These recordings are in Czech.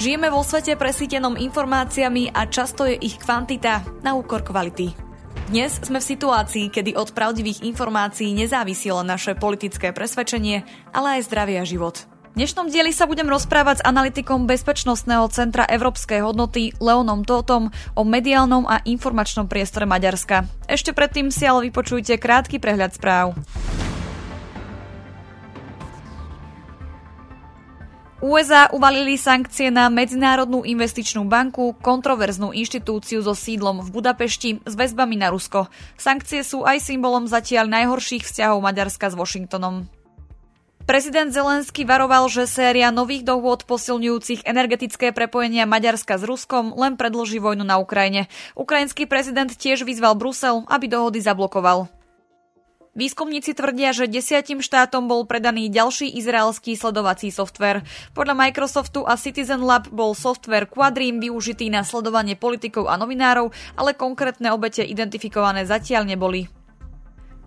Žijeme vo svete presítenom informáciami a často je ich kvantita na úkor kvality. Dnes sme v situácii, kedy od pravdivých informácií nezávisilo naše politické presvedčenie, ale aj zdravie a život. V dnešnom dieli sa budem rozprávať s analytikom Bezpečnostného centra Európskej hodnoty Leonom Totom o mediálnom a informačnom priestore Maďarska. Ešte predtým si ale vypočujte krátky prehľad správ. USA uvalili sankcie na Medzinárodnú investičnú banku, kontroverznú inštitúciu so sídlom v Budapešti s väzbami na Rusko. Sankcie sú aj symbolom zatiaľ najhorších vzťahov Maďarska s Washingtonom. Prezident Zelenský varoval, že séria nových dohôd posilňujúcich energetické prepojenia Maďarska s Ruskom len predloží vojnu na Ukrajine. Ukrajinský prezident tiež vyzval Brusel, aby dohody zablokoval. Výskumníci tvrdia, že desiatim štátom bol predaný ďalší izraelský sledovací software. Podľa Microsoftu a Citizen Lab bol software Quadrim využitý na sledovanie politikov a novinárov, ale konkrétne obete identifikované zatiaľ neboli.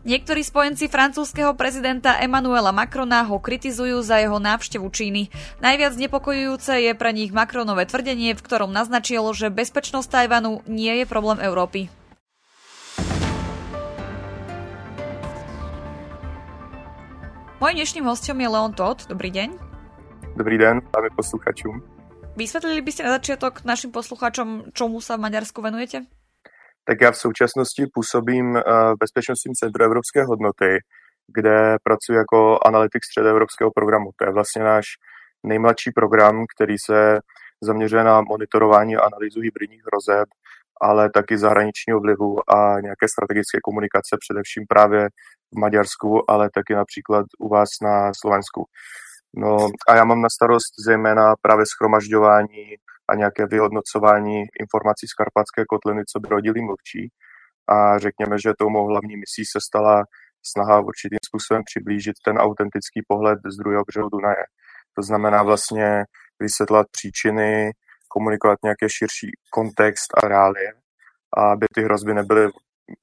Niektorí spojenci francúzského prezidenta Emmanuela Macrona ho kritizujú za jeho návštevu Číny. Najviac nepokojujúce je pre nich Macronové tvrdenie, v ktorom naznačilo, že bezpečnosť Tajvanu nie je problém Európy. Mojím dnešným hostom je Leon Todd. Dobrý deň. Dobrý den, dámy posluchačům. Vysvetlili by ste na začiatok našim posluchačom, čomu sa v Maďarsku venujete? Tak já v současnosti působím eh, v Bezpečnostním centru Evropské hodnoty, kde pracuji jako analytik středoevropského programu. To je vlastně náš nejmladší program, který se zaměřuje na monitorování a analýzu hybridních hrozeb, ale taky zahraničního vlivu a nějaké strategické komunikace, především právě v Maďarsku, ale taky například u vás na Slovensku. No a já mám na starost zejména právě schromažďování a nějaké vyhodnocování informací z Karpatské kotliny, co by rodilý mluvčí. A řekněme, že tou mou hlavní misí se stala snaha určitým způsobem přiblížit ten autentický pohled z druhého břehu Dunaje. To znamená vlastně vysvětlat příčiny, komunikovat nějaký širší kontext a reálie, aby ty hrozby nebyly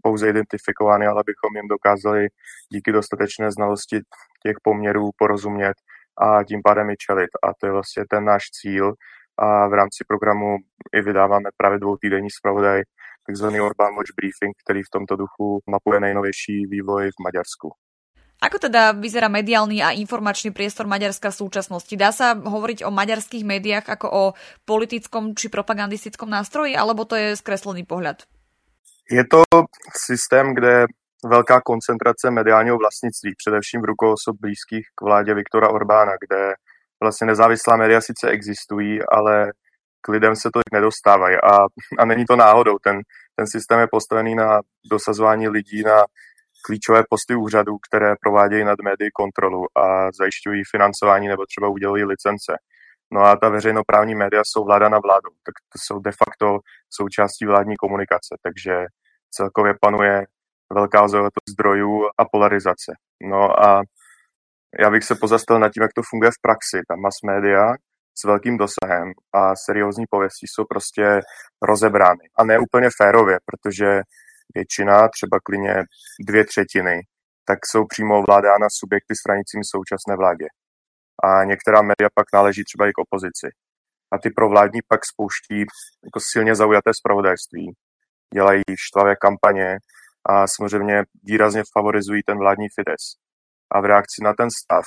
pouze identifikovány, ale abychom jim dokázali díky dostatečné znalosti těch poměrů porozumět a tím pádem i čelit. A to je vlastně ten náš cíl. A v rámci programu i vydáváme právě dvoutýdenní zpravodaj, takzvaný Orbán Watch Briefing, který v tomto duchu mapuje nejnovější vývoj v Maďarsku. Ako teda vyzerá mediálny a informačný priestor Maďarska v súčasnosti? Dá sa hovoriť o maďarských médiách ako o politickom či propagandistickom nástroji, alebo to je skreslený pohľad? Je to systém, kde velká koncentrace mediálního vlastnictví, především v rukou osob blízkých k vládě Viktora Orbána, kde vlastně nezávislá média sice existují, ale k lidem se to nedostávají. A, a není to náhodou. Ten, ten systém je postavený na dosazování lidí na klíčové posty úřadů, které provádějí nad médií kontrolu a zajišťují financování nebo třeba udělují licence. No a ta veřejnoprávní média jsou vládána vládou, tak to jsou de facto součástí vládní komunikace, takže celkově panuje velká zajatost zdrojů a polarizace. No a já bych se pozastavil nad tím, jak to funguje v praxi. Ta mass media s velkým dosahem a seriózní pověstí jsou prostě rozebrány. A ne úplně férově, protože většina, třeba klidně dvě třetiny, tak jsou přímo ovládána subjekty stranicími současné vládě. A některá média pak náleží třeba i k opozici. A ty provládní pak spouští jako silně zaujaté zpravodajství, dělají štvavé kampaně a samozřejmě výrazně favorizují ten vládní Fides. A v reakci na ten stav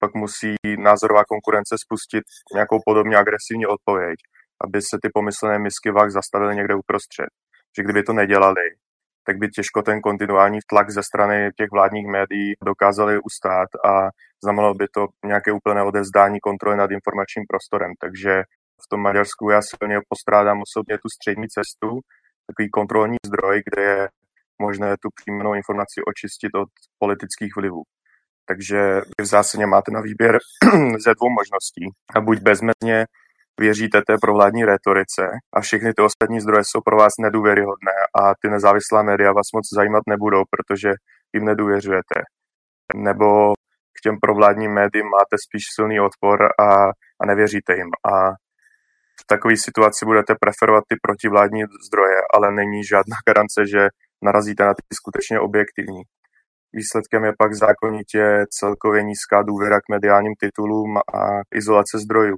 pak musí názorová konkurence spustit nějakou podobně agresivní odpověď, aby se ty pomyslené misky vah zastavily někde uprostřed. Že kdyby to nedělali, tak by těžko ten kontinuální tlak ze strany těch vládních médií dokázali ustát a znamenalo by to nějaké úplné odevzdání kontroly nad informačním prostorem. Takže v tom Maďarsku já silně postrádám osobně tu střední cestu, takový kontrolní zdroj, kde je možné tu příjmenou informaci očistit od politických vlivů. Takže vy v zásadě máte na výběr ze dvou možností. A buď bezmezně věříte té provládní retorice a všechny ty ostatní zdroje jsou pro vás nedůvěryhodné a ty nezávislá média vás moc zajímat nebudou, protože jim nedůvěřujete. Nebo k těm provládním médiím máte spíš silný odpor a, a nevěříte jim. A v takové situaci budete preferovat ty protivládní zdroje, ale není žádná garance, že narazíte na ty skutečně objektivní. Výsledkem je pak zákonitě celkově nízká důvěra k mediálním titulům a izolace zdrojů.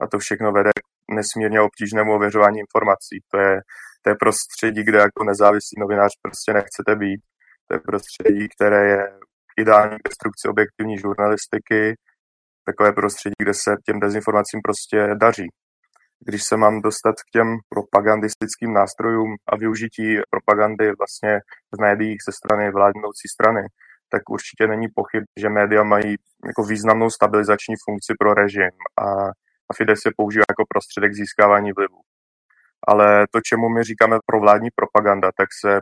a to všechno vede k nesmírně obtížnému ověřování informací. To je, to je prostředí, kde jako nezávislý novinář prostě nechcete být. To je prostředí, které je ideální k destrukci objektivní žurnalistiky, takové prostředí, kde se těm dezinformacím prostě daří. Když se mám dostat k těm propagandistickým nástrojům a využití propagandy vlastně v médiích ze strany vládnoucí strany, tak určitě není pochyb, že média mají jako významnou stabilizační funkci pro režim a, a Fidesz je používá jako prostředek získávání vlivu. Ale to, čemu my říkáme provládní propaganda, tak se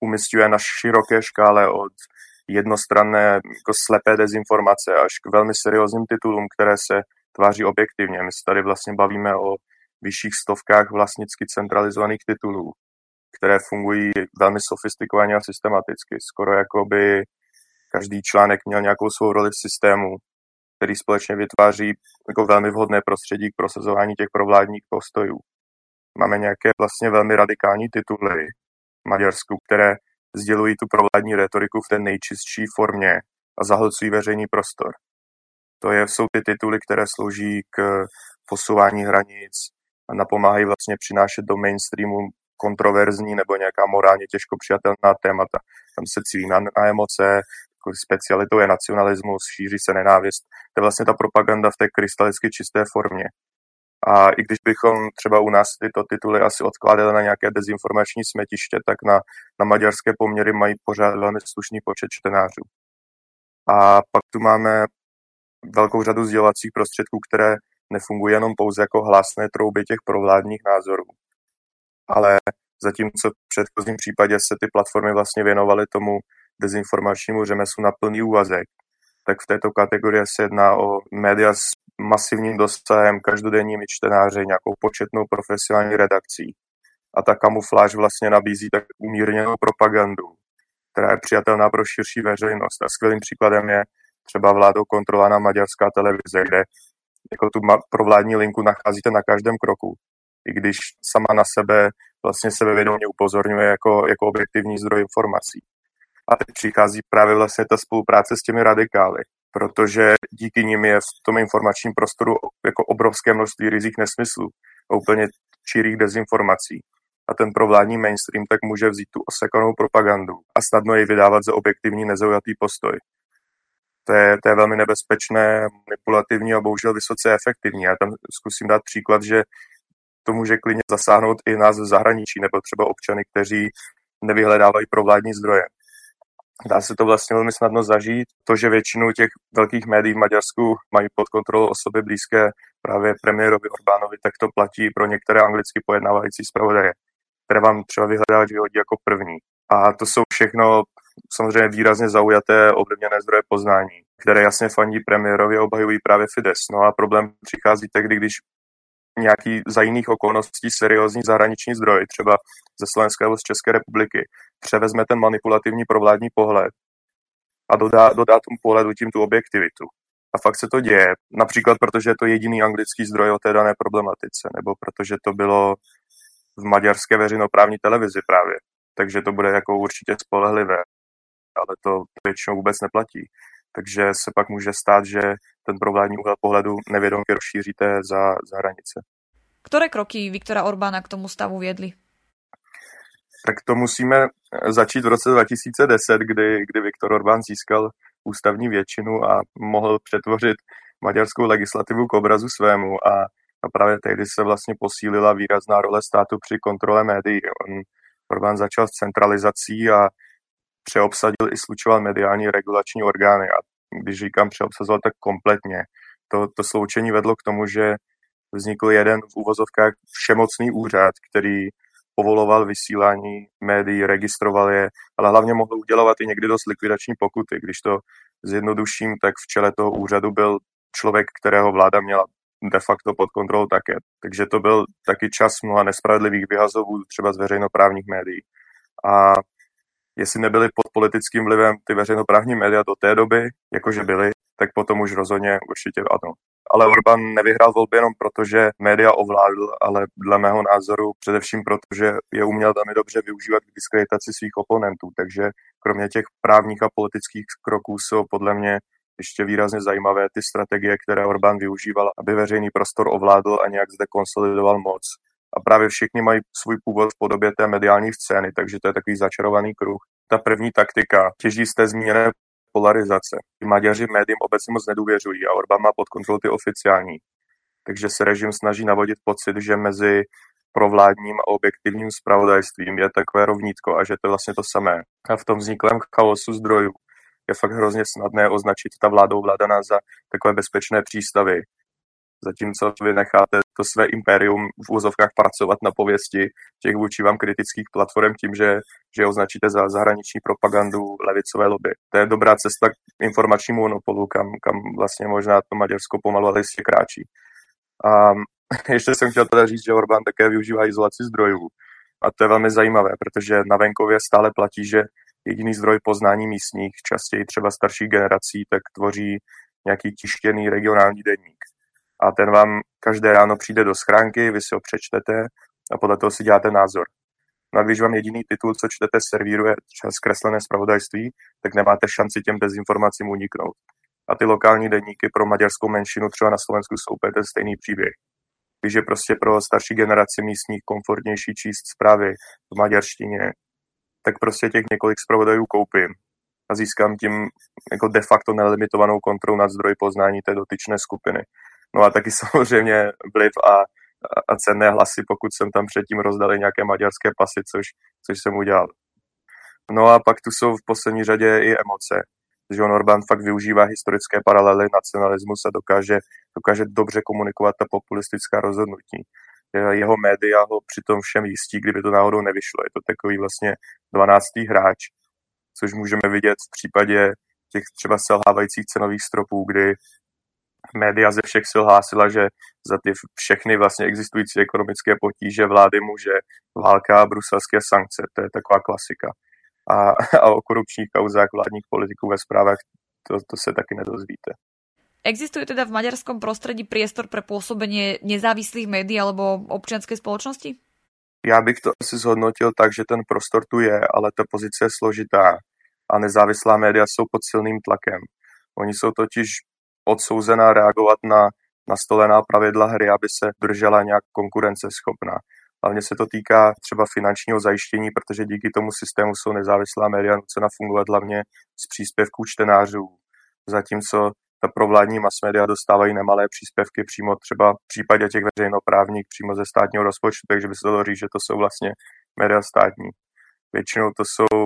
umistuje na široké škále od jednostranné jako slepé dezinformace až k velmi seriózním titulům, které se tváří objektivně. My se tady vlastně bavíme o vyšších stovkách vlastnicky centralizovaných titulů, které fungují velmi sofistikovaně a systematicky. Skoro jako by každý článek měl nějakou svou roli v systému, který společně vytváří jako velmi vhodné prostředí k prosazování těch provládních postojů. Máme nějaké vlastně velmi radikální tituly v Maďarsku, které sdělují tu provládní retoriku v té nejčistší formě a zahlcují veřejný prostor. To je, jsou ty tituly, které slouží k posouvání hranic a napomáhají vlastně přinášet do mainstreamu kontroverzní nebo nějaká morálně těžko přijatelná témata. Tam se cílí na, na emoce, jako specialitou je nacionalismus, šíří se nenávist. To je vlastně ta propaganda v té krystalicky čisté formě. A i když bychom třeba u nás tyto tituly asi odkládali na nějaké dezinformační smetiště, tak na, na maďarské poměry mají pořád velmi slušný počet čtenářů. A pak tu máme velkou řadu sdělovacích prostředků, které nefungují jenom pouze jako hlasné trouby těch provládních názorů. Ale zatímco v předchozím případě se ty platformy vlastně věnovaly tomu dezinformačnímu řemeslu na plný úvazek, tak v této kategorii se jedná o média s masivním dosahem, každodenními čtenáři, nějakou početnou profesionální redakcí. A ta kamufláž vlastně nabízí tak umírněnou propagandu, která je přijatelná pro širší veřejnost. A skvělým příkladem je třeba vládou kontrolovaná maďarská televize, kde jako tu provládní linku nacházíte na každém kroku, i když sama na sebe vlastně sebevědomě upozorňuje jako, jako objektivní zdroj informací. A teď přichází právě vlastně ta spolupráce s těmi radikály, protože díky nim je v tom informačním prostoru jako obrovské množství rizích nesmyslů a úplně čirých dezinformací. A ten provládní mainstream tak může vzít tu osekanou propagandu a snadno ji vydávat za objektivní nezaujatý postoj. To je, to je velmi nebezpečné, manipulativní a bohužel vysoce efektivní. Já tam zkusím dát příklad, že to může klidně zasáhnout i nás v zahraničí, nebo třeba občany, kteří nevyhledávají provládní zdroje. Dá se to vlastně velmi snadno zažít. To, že většinu těch velkých médií v Maďarsku mají pod kontrolou osoby blízké právě premiérovi Orbánovi, tak to platí pro některé anglicky pojednávající zpravodaje, které vám třeba vyhledávač vyhodí jako první. A to jsou všechno samozřejmě výrazně zaujaté ovlivněné zdroje poznání, které jasně fandí premiérovi a obhajují právě Fides. No a problém přichází tehdy, když nějaký za jiných okolností seriózní zahraniční zdroj, třeba ze Slovenské nebo z České republiky, převezme ten manipulativní provládní pohled a dodá, dodá tomu pohledu tím tu objektivitu. A fakt se to děje, například protože je to jediný anglický zdroj o té dané problematice, nebo protože to bylo v maďarské veřejnoprávní televizi právě. Takže to bude jako určitě spolehlivé, ale to většinou vůbec neplatí. Takže se pak může stát, že ten provládní úhel pohledu nevědomě rozšíříte za, za hranice. Které kroky Viktora Orbána k tomu stavu vědly? Tak to musíme začít v roce 2010, kdy, kdy Viktor Orbán získal ústavní většinu a mohl přetvořit maďarskou legislativu k obrazu svému a, a právě tehdy se vlastně posílila výrazná role státu při kontrole médií. On Orbán začal s centralizací a přeobsadil i slučoval mediální regulační orgány. A když říkám přeobsazoval, tak kompletně. To, to sloučení vedlo k tomu, že vznikl jeden v úvozovkách všemocný úřad, který povoloval vysílání médií, registroval je, ale hlavně mohl udělovat i někdy dost likvidační pokuty. Když to zjednoduším, tak v čele toho úřadu byl člověk, kterého vláda měla de facto pod kontrolou také. Takže to byl taky čas mnoha nespravedlivých vyhazovů třeba z veřejnoprávních médií. A jestli nebyly pod politickým vlivem ty veřejnoprávní média do té doby, jakože byly, tak potom už rozhodně určitě ano. Ale Orbán nevyhrál volby jenom proto, že média ovládl, ale dle mého názoru především proto, že je uměl velmi dobře využívat k diskreditaci svých oponentů. Takže kromě těch právních a politických kroků jsou podle mě ještě výrazně zajímavé ty strategie, které Orbán využíval, aby veřejný prostor ovládl a nějak zde konsolidoval moc. A právě všichni mají svůj původ v podobě té mediální scény, takže to je takový začarovaný kruh. Ta první taktika těží z té zmíněné polarizace. Maďaři médiím obecně moc nedůvěřují a Orbán má pod kontrolou ty oficiální. Takže se režim snaží navodit pocit, že mezi provládním a objektivním spravodajstvím je takové rovnítko a že to je vlastně to samé. A v tom vzniklém chaosu zdrojů je fakt hrozně snadné označit ta vládou vládaná za takové bezpečné přístavy. Zatímco vy necháte to své impérium v úzovkách pracovat na pověsti těch vůči vám kritických platform tím, že, že označíte za zahraniční propagandu levicové lobby. To je dobrá cesta k informačnímu monopolu, kam, kam vlastně možná to Maďarsko pomalu ale jistě kráčí. A ještě jsem chtěl teda říct, že Orbán také využívá izolaci zdrojů. A to je velmi zajímavé, protože na venkově stále platí, že jediný zdroj poznání místních, častěji třeba starších generací, tak tvoří nějaký tištěný regionální denník. A ten vám každé ráno přijde do schránky, vy si ho přečtete a podle toho si děláte názor. No a když vám jediný titul, co čtete, servíruje zkreslené zpravodajství, tak nemáte šanci těm dezinformacím uniknout. A ty lokální denníky pro maďarskou menšinu třeba na Slovensku jsou úplně ten stejný příběh. Když je prostě pro starší generaci místních komfortnější číst zprávy v maďarštině, tak prostě těch několik zpravodajů koupím a získám tím jako de facto nelimitovanou kontrolu nad zdroj poznání té dotyčné skupiny. No a taky samozřejmě vliv a, a cenné hlasy, pokud jsem tam předtím rozdali nějaké maďarské pasy, což, což jsem udělal. No a pak tu jsou v poslední řadě i emoce. Že on Orbán fakt využívá historické paralely, nacionalismus a dokáže, dokáže dobře komunikovat ta populistická rozhodnutí. Jeho média ho přitom všem jistí, kdyby to náhodou nevyšlo. Je to takový vlastně 12. hráč, což můžeme vidět v případě těch třeba selhávajících cenových stropů, kdy média ze všech sil hlásila, že za ty všechny vlastně existující ekonomické potíže vlády může válka a bruselské sankce. To je taková klasika. A, a o korupčních kauzách vládních politiků ve zprávách to, to se taky nedozvíte. Existuje teda v maďarskom prostředí priestor pre pôsobenie nezávislých médií alebo občianskej spoločnosti? Já bych to asi zhodnotil tak, že ten prostor tu je, ale ta pozice je složitá a nezávislá média jsou pod silným tlakem. Oni jsou totiž odsouzená reagovat na nastolená pravidla hry, aby se držela nějak konkurenceschopná. Hlavně se to týká třeba finančního zajištění, protože díky tomu systému jsou nezávislá média nucena fungovat hlavně z příspěvků čtenářů. Zatímco ta provládní mass media dostávají nemalé příspěvky přímo třeba v případě těch veřejnoprávních přímo ze státního rozpočtu, takže by se dalo říct, že to jsou vlastně média státní. Většinou to jsou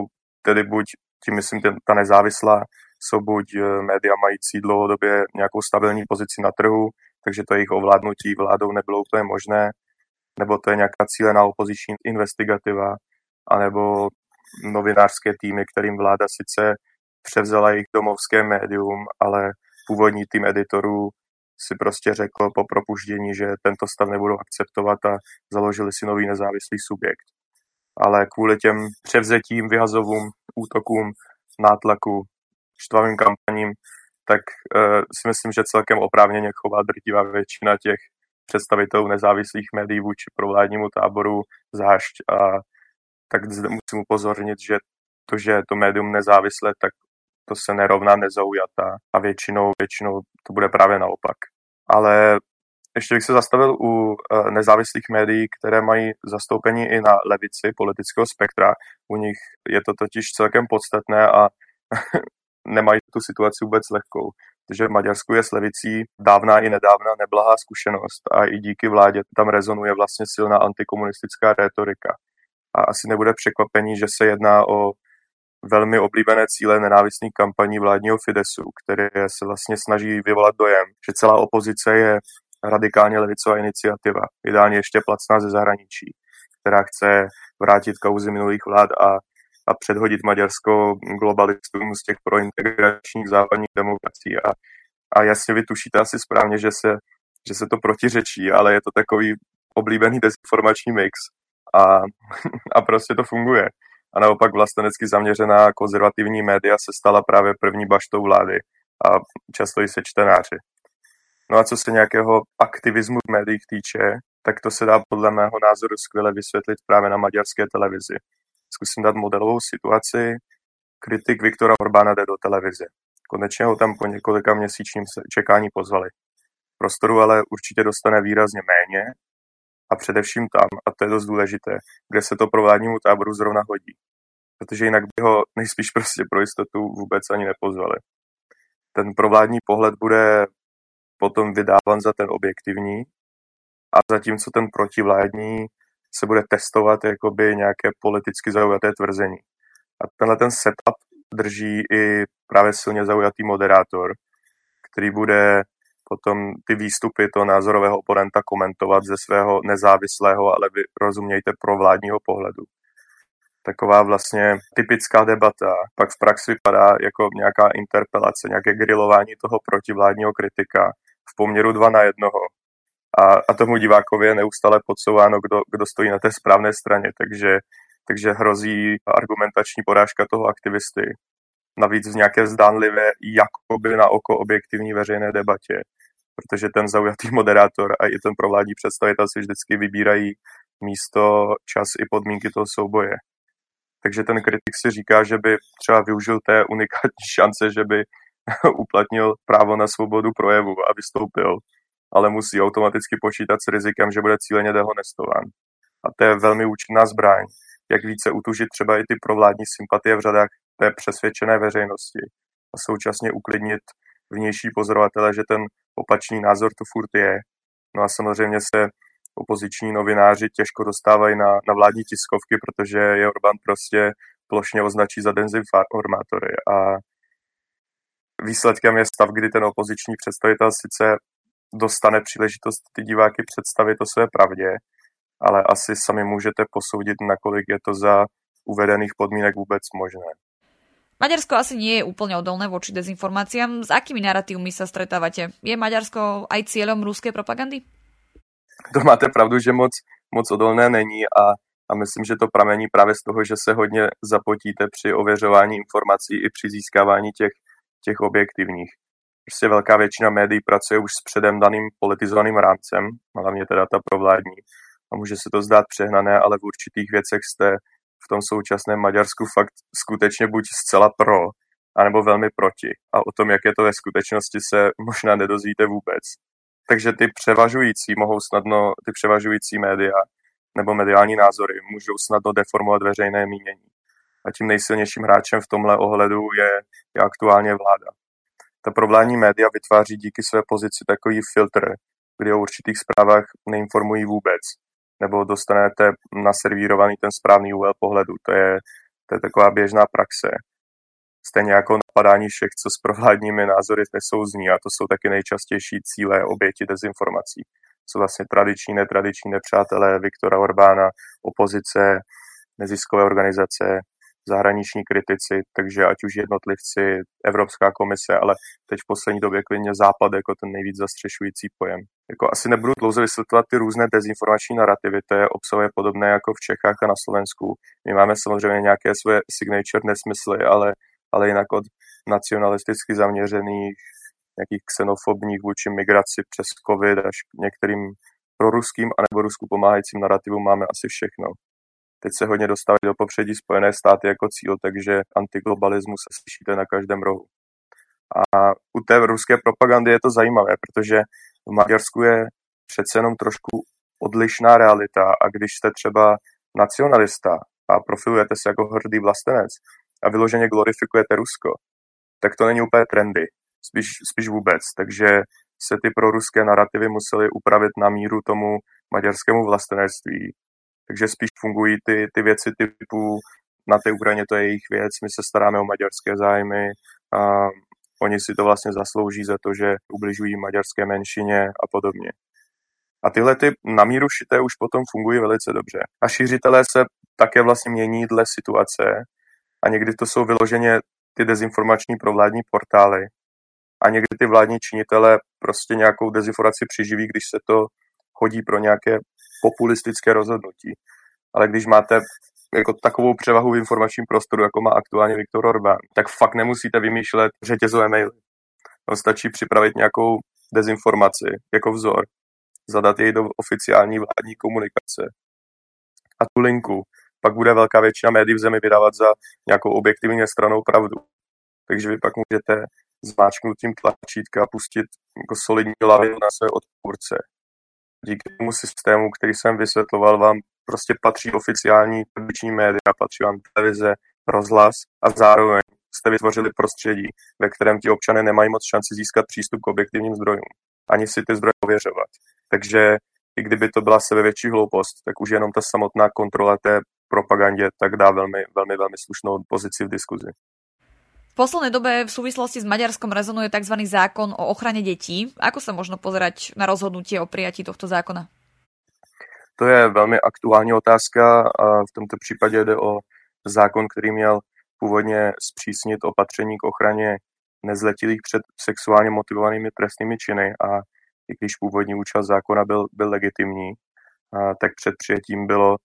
tedy buď, tím myslím, ta nezávislá jsou buď eh, média mající dlouhodobě nějakou stabilní pozici na trhu, takže to jejich ovládnutí vládou nebylo úplně možné, nebo to je nějaká cílená opoziční investigativa, anebo novinářské týmy, kterým vláda sice převzala jejich domovské médium, ale původní tým editorů si prostě řekl po propuštění, že tento stav nebudou akceptovat a založili si nový nezávislý subjekt. Ale kvůli těm převzetím, vyhazovům, útokům, nátlaku štvavým kampaním, tak uh, si myslím, že celkem oprávněně chová drtivá většina těch představitelů nezávislých médií vůči provládnímu táboru zášť a tak zde musím upozornit, že to, že je to médium nezávislé, tak to se nerovná nezaujatá a většinou, většinou to bude právě naopak. Ale ještě bych se zastavil u uh, nezávislých médií, které mají zastoupení i na levici politického spektra. U nich je to totiž celkem podstatné a nemají tu situaci vůbec lehkou. Takže v Maďarsku je s levicí dávná i nedávná neblahá zkušenost a i díky vládě tam rezonuje vlastně silná antikomunistická rétorika. A asi nebude překvapení, že se jedná o velmi oblíbené cíle nenávistných kampaní vládního Fidesu, které se vlastně snaží vyvolat dojem, že celá opozice je radikálně levicová iniciativa, ideálně ještě placná ze zahraničí, která chce vrátit kauzy minulých vlád a a předhodit Maďarsko globalistům z těch prointegračních západních demokracií. A, a jasně vy tušíte asi správně, že se, že se to protiřečí, ale je to takový oblíbený dezinformační mix a, a prostě to funguje. A naopak vlastenecky zaměřená konzervativní média se stala právě první baštou vlády a často i se čtenáři. No a co se nějakého aktivismu v médiích týče, tak to se dá podle mého názoru skvěle vysvětlit právě na maďarské televizi zkusím dát modelovou situaci. Kritik Viktora Orbána jde do televize. Konečně ho tam po několika měsíčním čekání pozvali. Prostoru ale určitě dostane výrazně méně a především tam, a to je dost důležité, kde se to pro vládnímu táboru zrovna hodí. Protože jinak by ho nejspíš prostě pro jistotu vůbec ani nepozvali. Ten provládní pohled bude potom vydáván za ten objektivní a zatímco ten protivládní se bude testovat jakoby nějaké politicky zaujaté tvrzení. A tenhle ten setup drží i právě silně zaujatý moderátor, který bude potom ty výstupy toho názorového oponenta komentovat ze svého nezávislého, ale vy rozumějte pro vládního pohledu. Taková vlastně typická debata pak v praxi vypadá jako nějaká interpelace, nějaké grilování toho protivládního kritika v poměru dva na jednoho. A, a tomu divákovi je neustále podsouváno, kdo, kdo stojí na té správné straně, takže, takže hrozí argumentační porážka toho aktivisty. Navíc v nějaké zdánlivé, jakoby na oko objektivní veřejné debatě protože ten zaujatý moderátor a i ten provládní představitel si vždycky vybírají místo, čas i podmínky toho souboje. Takže ten kritik si říká, že by třeba využil té unikátní šance, že by uplatnil právo na svobodu projevu a vystoupil, ale musí automaticky počítat s rizikem, že bude cíleně dehonestován. A to je velmi účinná zbraň, jak více utužit třeba i ty provládní sympatie v řadách té přesvědčené veřejnosti a současně uklidnit vnější pozorovatele, že ten opačný názor tu furt je. No a samozřejmě se opoziční novináři těžko dostávají na, na vládní tiskovky, protože je Orbán prostě plošně označí za dezinformátory. A výsledkem je stav, kdy ten opoziční představitel sice dostane příležitost ty diváky představit o své pravdě, ale asi sami můžete posoudit, nakolik je to za uvedených podmínek vůbec možné. Maďarsko asi nie je úplne odolné voči dezinformáciám. S akými narratívmi sa stretávate? Je Maďarsko aj cieľom ruské propagandy? To máte pravdu, že moc, moc odolné není a, a myslím, že to pramení právě z toho, že se hodně zapotíte při ověřování informací i při získávání těch, těch objektivních. Prostě velká většina médií pracuje už s předem daným politizovaným rámcem, hlavně teda ta provládní. A může se to zdát přehnané, ale v určitých věcech jste v tom současném Maďarsku fakt skutečně buď zcela pro, anebo velmi proti. A o tom, jak je to ve skutečnosti, se možná nedozvíte vůbec. Takže ty převažující mohou snadno, ty převažující média nebo mediální názory můžou snadno deformovat veřejné mínění. A tím nejsilnějším hráčem v tomhle ohledu je, je aktuálně vláda. Ta provládní média vytváří díky své pozici takový filtr, kdy o určitých zprávách neinformují vůbec nebo dostanete naservírovaný ten správný úhel pohledu. To je, to je taková běžná praxe. Stejně jako napadání všech, co s provládními názory nesouzní, a to jsou taky nejčastější cíle oběti dezinformací. Jsou vlastně tradiční, netradiční nepřátelé Viktora Orbána, opozice, neziskové organizace, zahraniční kritici, takže ať už jednotlivci, Evropská komise, ale teď v poslední době klidně Západ jako ten nejvíc zastřešující pojem. Jako asi nebudu dlouze vysvětlovat ty různé dezinformační narrativy, to je obsahuje podobné jako v Čechách a na Slovensku. My máme samozřejmě nějaké své signature nesmysly, ale, ale jinak od nacionalisticky zaměřených nějakých xenofobních vůči migraci přes covid až k některým proruským anebo Rusku pomáhajícím narrativům máme asi všechno. Teď se hodně dostávají do popředí Spojené státy jako cíl, takže antiglobalismus se slyšíte na každém rohu. A u té ruské propagandy je to zajímavé, protože v Maďarsku je přece jenom trošku odlišná realita a když jste třeba nacionalista a profilujete se jako hrdý vlastenec a vyloženě glorifikujete Rusko, tak to není úplně trendy, spíš, spíš vůbec. Takže se ty proruské narrativy musely upravit na míru tomu maďarskému vlastenectví takže spíš fungují ty, ty věci typu na té Ukrajině to je jejich věc, my se staráme o maďarské zájmy a oni si to vlastně zaslouží za to, že ubližují maďarské menšině a podobně. A tyhle ty na míru šité už potom fungují velice dobře. A šířitelé se také vlastně mění dle situace a někdy to jsou vyloženě ty dezinformační provládní portály a někdy ty vládní činitele prostě nějakou dezinformaci přiživí, když se to hodí pro nějaké populistické rozhodnutí. Ale když máte jako takovou převahu v informačním prostoru, jako má aktuálně Viktor Orbán, tak fakt nemusíte vymýšlet řetězové maily. No, stačí připravit nějakou dezinformaci jako vzor, zadat jej do oficiální vládní komunikace a tu linku pak bude velká většina médií v zemi vydávat za nějakou objektivní stranou pravdu. Takže vy pak můžete zmáčknutím tlačítka pustit jako solidní lavinu na své odpůrce. Díky tomu systému, který jsem vysvětloval, vám prostě patří oficiální tradiční média, patří vám televize, rozhlas a zároveň jste vytvořili prostředí, ve kterém ti občané nemají moc šanci získat přístup k objektivním zdrojům, ani si ty zdroje ověřovat. Takže i kdyby to byla sebevětší hloupost, tak už jenom ta samotná kontrola té propagandě tak dá velmi, velmi, velmi slušnou pozici v diskuzi. V poslednej dobe v súvislosti s Maďarskom rezonuje tzv. zákon o ochrane detí. Ako sa možno pozerať na rozhodnutie o prijatí tohto zákona? To je velmi aktuální otázka a v tomto případě jde o zákon, který měl původně zpřísnit opatření k ochraně nezletilých před sexuálně motivovanými trestnými činy a i když původní účast zákona byl, byl legitimní, a, tak před přijetím bylo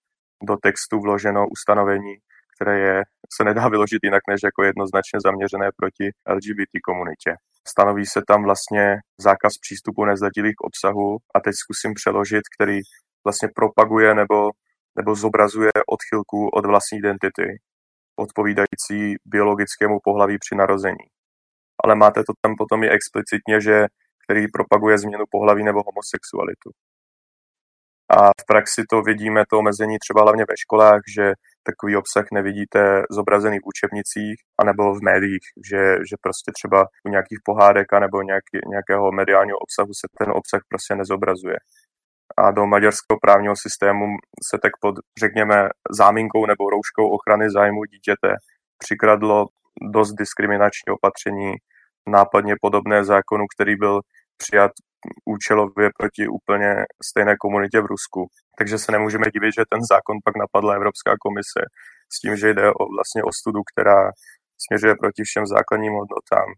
do textu vloženo ustanovení, které je, se nedá vyložit jinak než jako jednoznačně zaměřené proti LGBT komunitě. Stanoví se tam vlastně zákaz přístupu nezletilých k obsahu a teď zkusím přeložit, který vlastně propaguje nebo, nebo zobrazuje odchylku od vlastní identity, odpovídající biologickému pohlaví při narození. Ale máte to tam potom i explicitně, že který propaguje změnu pohlaví nebo homosexualitu. A v praxi to vidíme, to omezení třeba hlavně ve školách, že takový obsah nevidíte zobrazený v učebnicích anebo v médiích, že, že prostě třeba u nějakých pohádek nebo nějaký, nějakého mediálního obsahu se ten obsah prostě nezobrazuje. A do maďarského právního systému se tak pod, řekněme, záminkou nebo rouškou ochrany zájmu dítěte přikradlo dost diskriminační opatření, nápadně podobné zákonu, který byl přijat účelově proti úplně stejné komunitě v Rusku. Takže se nemůžeme divit, že ten zákon pak napadla Evropská komise s tím, že jde o vlastně o studu, která směřuje proti všem základním hodnotám.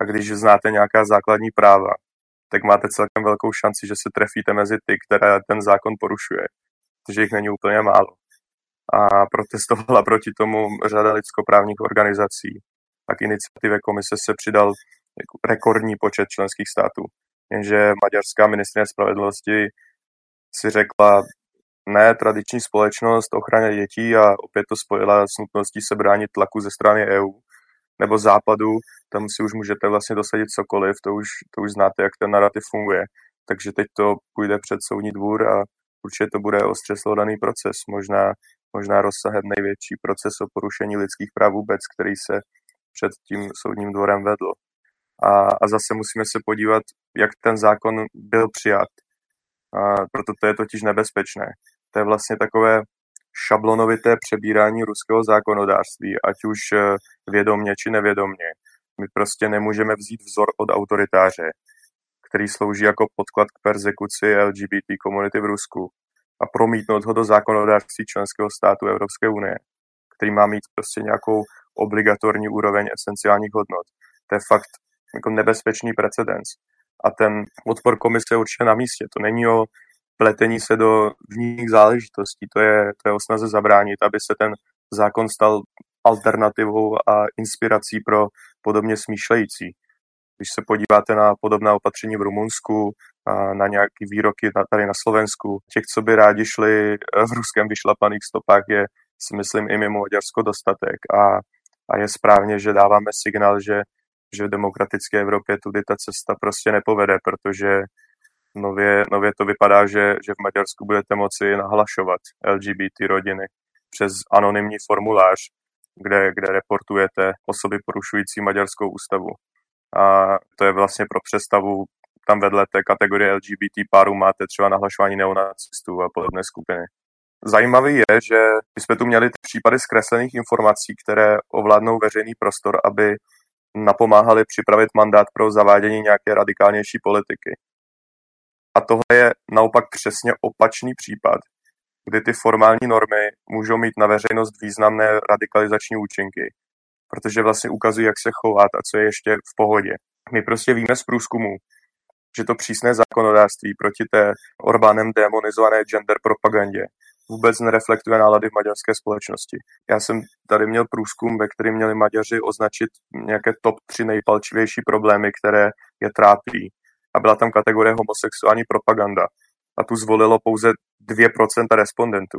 A když znáte nějaká základní práva, tak máte celkem velkou šanci, že se trefíte mezi ty, které ten zákon porušuje. Takže jich není úplně málo. A protestovala proti tomu řada lidskoprávních organizací. A k iniciativě komise se přidal rekordní počet členských států. Jenže maďarská ministrině spravedlnosti si řekla, ne tradiční společnost ochraně dětí a opět to spojila s nutností se bránit tlaku ze strany EU nebo západu, tam si už můžete vlastně dosadit cokoliv, to už, to už znáte, jak ten narrativ funguje. Takže teď to půjde před soudní dvůr a určitě to bude ostře sledaný proces, možná, možná rozsahem největší proces o porušení lidských práv vůbec, který se před tím soudním dvorem vedl. A, a zase musíme se podívat, jak ten zákon byl přijat. A proto to je totiž nebezpečné. To je vlastně takové šablonovité přebírání ruského zákonodárství, ať už eh, vědomně či nevědomně. My prostě nemůžeme vzít vzor od autoritáře, který slouží jako podklad k persekuci LGBT komunity v Rusku a promítnout ho do zákonodárství členského státu Evropské unie, který má mít prostě nějakou obligatorní úroveň esenciálních hodnot. To je fakt jako nebezpečný precedens. A ten odpor komise je určitě na místě. To není o pletení se do vních záležitostí, to je, to je o snaze zabránit, aby se ten zákon stal alternativou a inspirací pro podobně smýšlející. Když se podíváte na podobná opatření v Rumunsku, na nějaké výroky tady na Slovensku, těch, co by rádi šli v ruském vyšlapaných stopách, je si myslím i mimo Maďarsko dostatek. A, a je správně, že dáváme signál, že že v demokratické Evropě tudy ta cesta prostě nepovede, protože nově, nově to vypadá, že, že v Maďarsku budete moci nahlašovat LGBT rodiny přes anonymní formulář, kde, kde reportujete osoby porušující maďarskou ústavu. A to je vlastně pro představu, tam vedle té kategorie LGBT párů máte třeba nahlašování neonacistů a podobné skupiny. Zajímavý je, že my jsme tu měli případy zkreslených informací, které ovládnou veřejný prostor, aby napomáhali připravit mandát pro zavádění nějaké radikálnější politiky. A tohle je naopak přesně opačný případ, kdy ty formální normy můžou mít na veřejnost významné radikalizační účinky, protože vlastně ukazují, jak se chovat a co je ještě v pohodě. My prostě víme z průzkumu, že to přísné zákonodárství proti té Orbánem demonizované gender propagandě vůbec nereflektuje nálady v maďarské společnosti. Já jsem tady měl průzkum, ve kterém měli Maďaři označit nějaké top tři nejpalčivější problémy, které je trápí. A byla tam kategorie homosexuální propaganda. A tu zvolilo pouze 2% respondentů.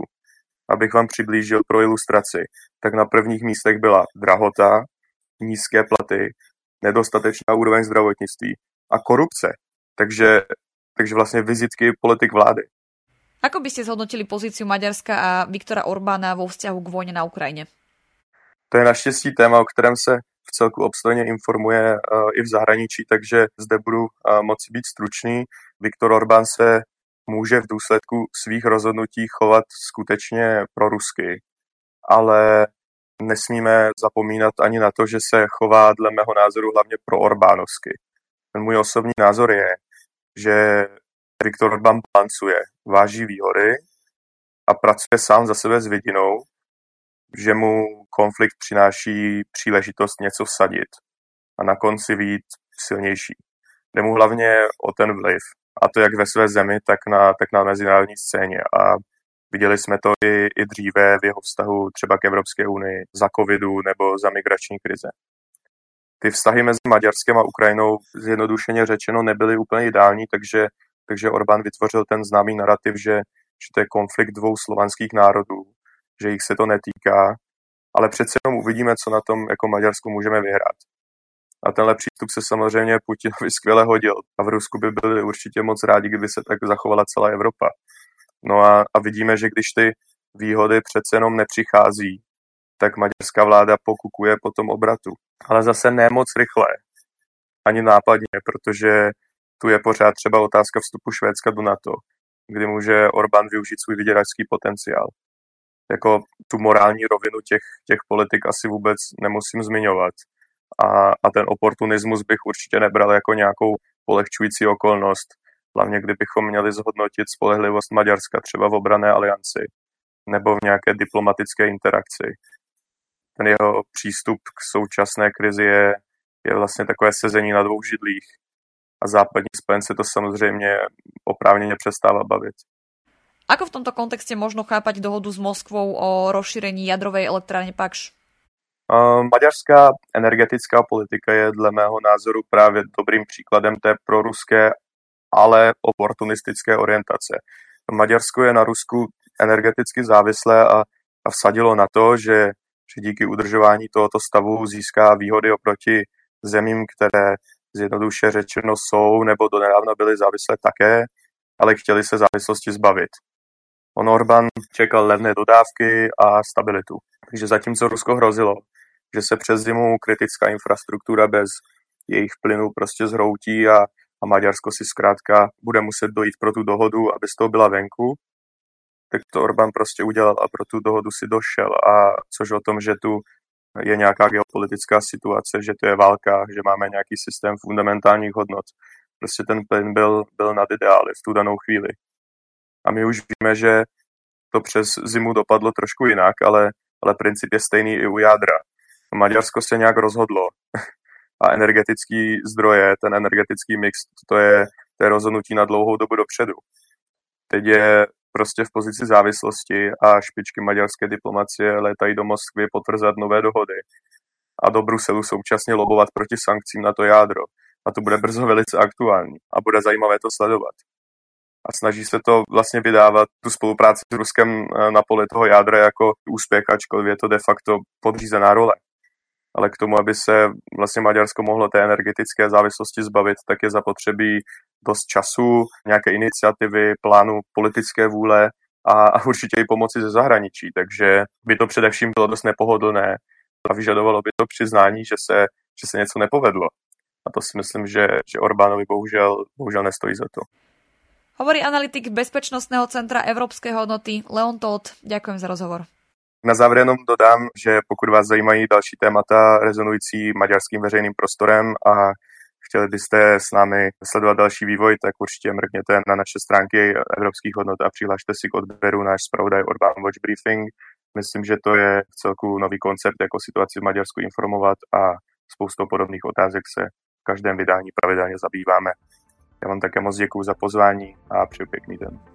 Abych vám přiblížil pro ilustraci, tak na prvních místech byla drahota, nízké platy nedostatečná úroveň zdravotnictví a korupce. Takže, takže vlastně vizitky politik vlády. Ako by ste zhodnotili pozíciu Maďarska a Viktora Orbána vo vzťahu k vojne na Ukrajine? To je naštěstí téma, o kterém se v celku obstojně informuje uh, i v zahraničí, takže zde budu uh, moci být stručný. Viktor Orbán se může v důsledku svých rozhodnutí chovat skutečně pro rusky, ale nesmíme zapomínat ani na to, že se chová dle mého názoru hlavně pro Orbánovsky. Ten můj osobní názor je, že Viktor Orbán balancuje, váží výhody a pracuje sám za sebe s vidinou, že mu konflikt přináší příležitost něco vsadit a na konci být silnější. Jde mu hlavně o ten vliv, a to jak ve své zemi, tak na, tak na mezinárodní scéně. A viděli jsme to i, i dříve v jeho vztahu třeba k Evropské unii za covidu nebo za migrační krize. Ty vztahy mezi Maďarskem a Ukrajinou zjednodušeně řečeno nebyly úplně ideální, takže, takže Orbán vytvořil ten známý narrativ, že, že to je konflikt dvou slovanských národů, že jich se to netýká, ale přece jenom uvidíme, co na tom jako Maďarsku můžeme vyhrát. A tenhle přístup se samozřejmě Putinovi skvěle hodil. A v Rusku by byli určitě moc rádi, kdyby se tak zachovala celá Evropa. No a, a vidíme, že když ty výhody přece jenom nepřichází, tak maďarská vláda pokukuje po tom obratu. Ale zase ne moc rychle, ani nápadně, protože tu je pořád třeba otázka vstupu Švédska do NATO, kdy může Orbán využít svůj vyděračský potenciál. Jako tu morální rovinu těch, těch politik asi vůbec nemusím zmiňovat a, a ten oportunismus bych určitě nebral jako nějakou polehčující okolnost, hlavně kdybychom měli zhodnotit spolehlivost Maďarska třeba v obrané alianci nebo v nějaké diplomatické interakci. Ten jeho přístup k současné krizi je, je vlastně takové sezení na dvou židlích a západní spojence to samozřejmě oprávněně přestává bavit. Ako v tomto kontexte možno chápať dohodu s Moskvou o rozšírení jadrovej elektrárne Pakš? Maďarská energetická politika je dle mého názoru právě dobrým příkladem té proruské, ale oportunistické orientace. Maďarsko je na Rusku energeticky závislé a, a vsadilo na to, že, že díky udržování tohoto stavu získá výhody oproti zemím, které zjednoduše řečeno jsou nebo donedávna byly závislé také, ale chtěli se závislosti zbavit. On Orbán čekal levné dodávky a stabilitu. Takže zatímco Rusko hrozilo, že se přes zimu kritická infrastruktura bez jejich plynu prostě zhroutí a, a Maďarsko si zkrátka bude muset dojít pro tu dohodu, aby z toho byla venku, tak to Orbán prostě udělal a pro tu dohodu si došel. A což o tom, že tu je nějaká geopolitická situace, že to je válka, že máme nějaký systém fundamentálních hodnot. Prostě ten plyn byl, byl nad ideály v tu danou chvíli. A my už víme, že to přes zimu dopadlo trošku jinak, ale, ale princip je stejný i u jádra. Maďarsko se nějak rozhodlo a energetický zdroje, ten energetický mix, to je, to je rozhodnutí na dlouhou dobu dopředu. Teď je prostě v pozici závislosti a špičky maďarské diplomacie létají do Moskvy potvrzat nové dohody a do Bruselu současně lobovat proti sankcím na to jádro. A to bude brzo velice aktuální a bude zajímavé to sledovat. A snaží se to vlastně vydávat tu spolupráci s Ruskem eh, na poli toho jádra jako úspěch, ačkoliv je to de facto podřízená role ale k tomu, aby se vlastně Maďarsko mohlo té energetické závislosti zbavit, tak je zapotřebí dost času, nějaké iniciativy, plánu politické vůle a, a určitě i pomoci ze zahraničí. Takže by to především bylo dost nepohodlné a vyžadovalo by to přiznání, že se, že se něco nepovedlo. A to si myslím, že, že Orbánovi bohužel, bohužel nestojí za to. Hovorí analytik Bezpečnostného centra Evropské hodnoty Leon Todt. Ďakujem za rozhovor. Na závěr jenom dodám, že pokud vás zajímají další témata rezonující maďarským veřejným prostorem a chtěli byste s námi sledovat další vývoj, tak určitě mrkněte na naše stránky evropských hodnot a přihlašte si k odběru náš zpravodaj Orbán Watch Briefing. Myslím, že to je v celku nový koncept, jako situaci v Maďarsku informovat a spoustou podobných otázek se v každém vydání pravidelně zabýváme. Já vám také moc děkuji za pozvání a přeju pěkný den.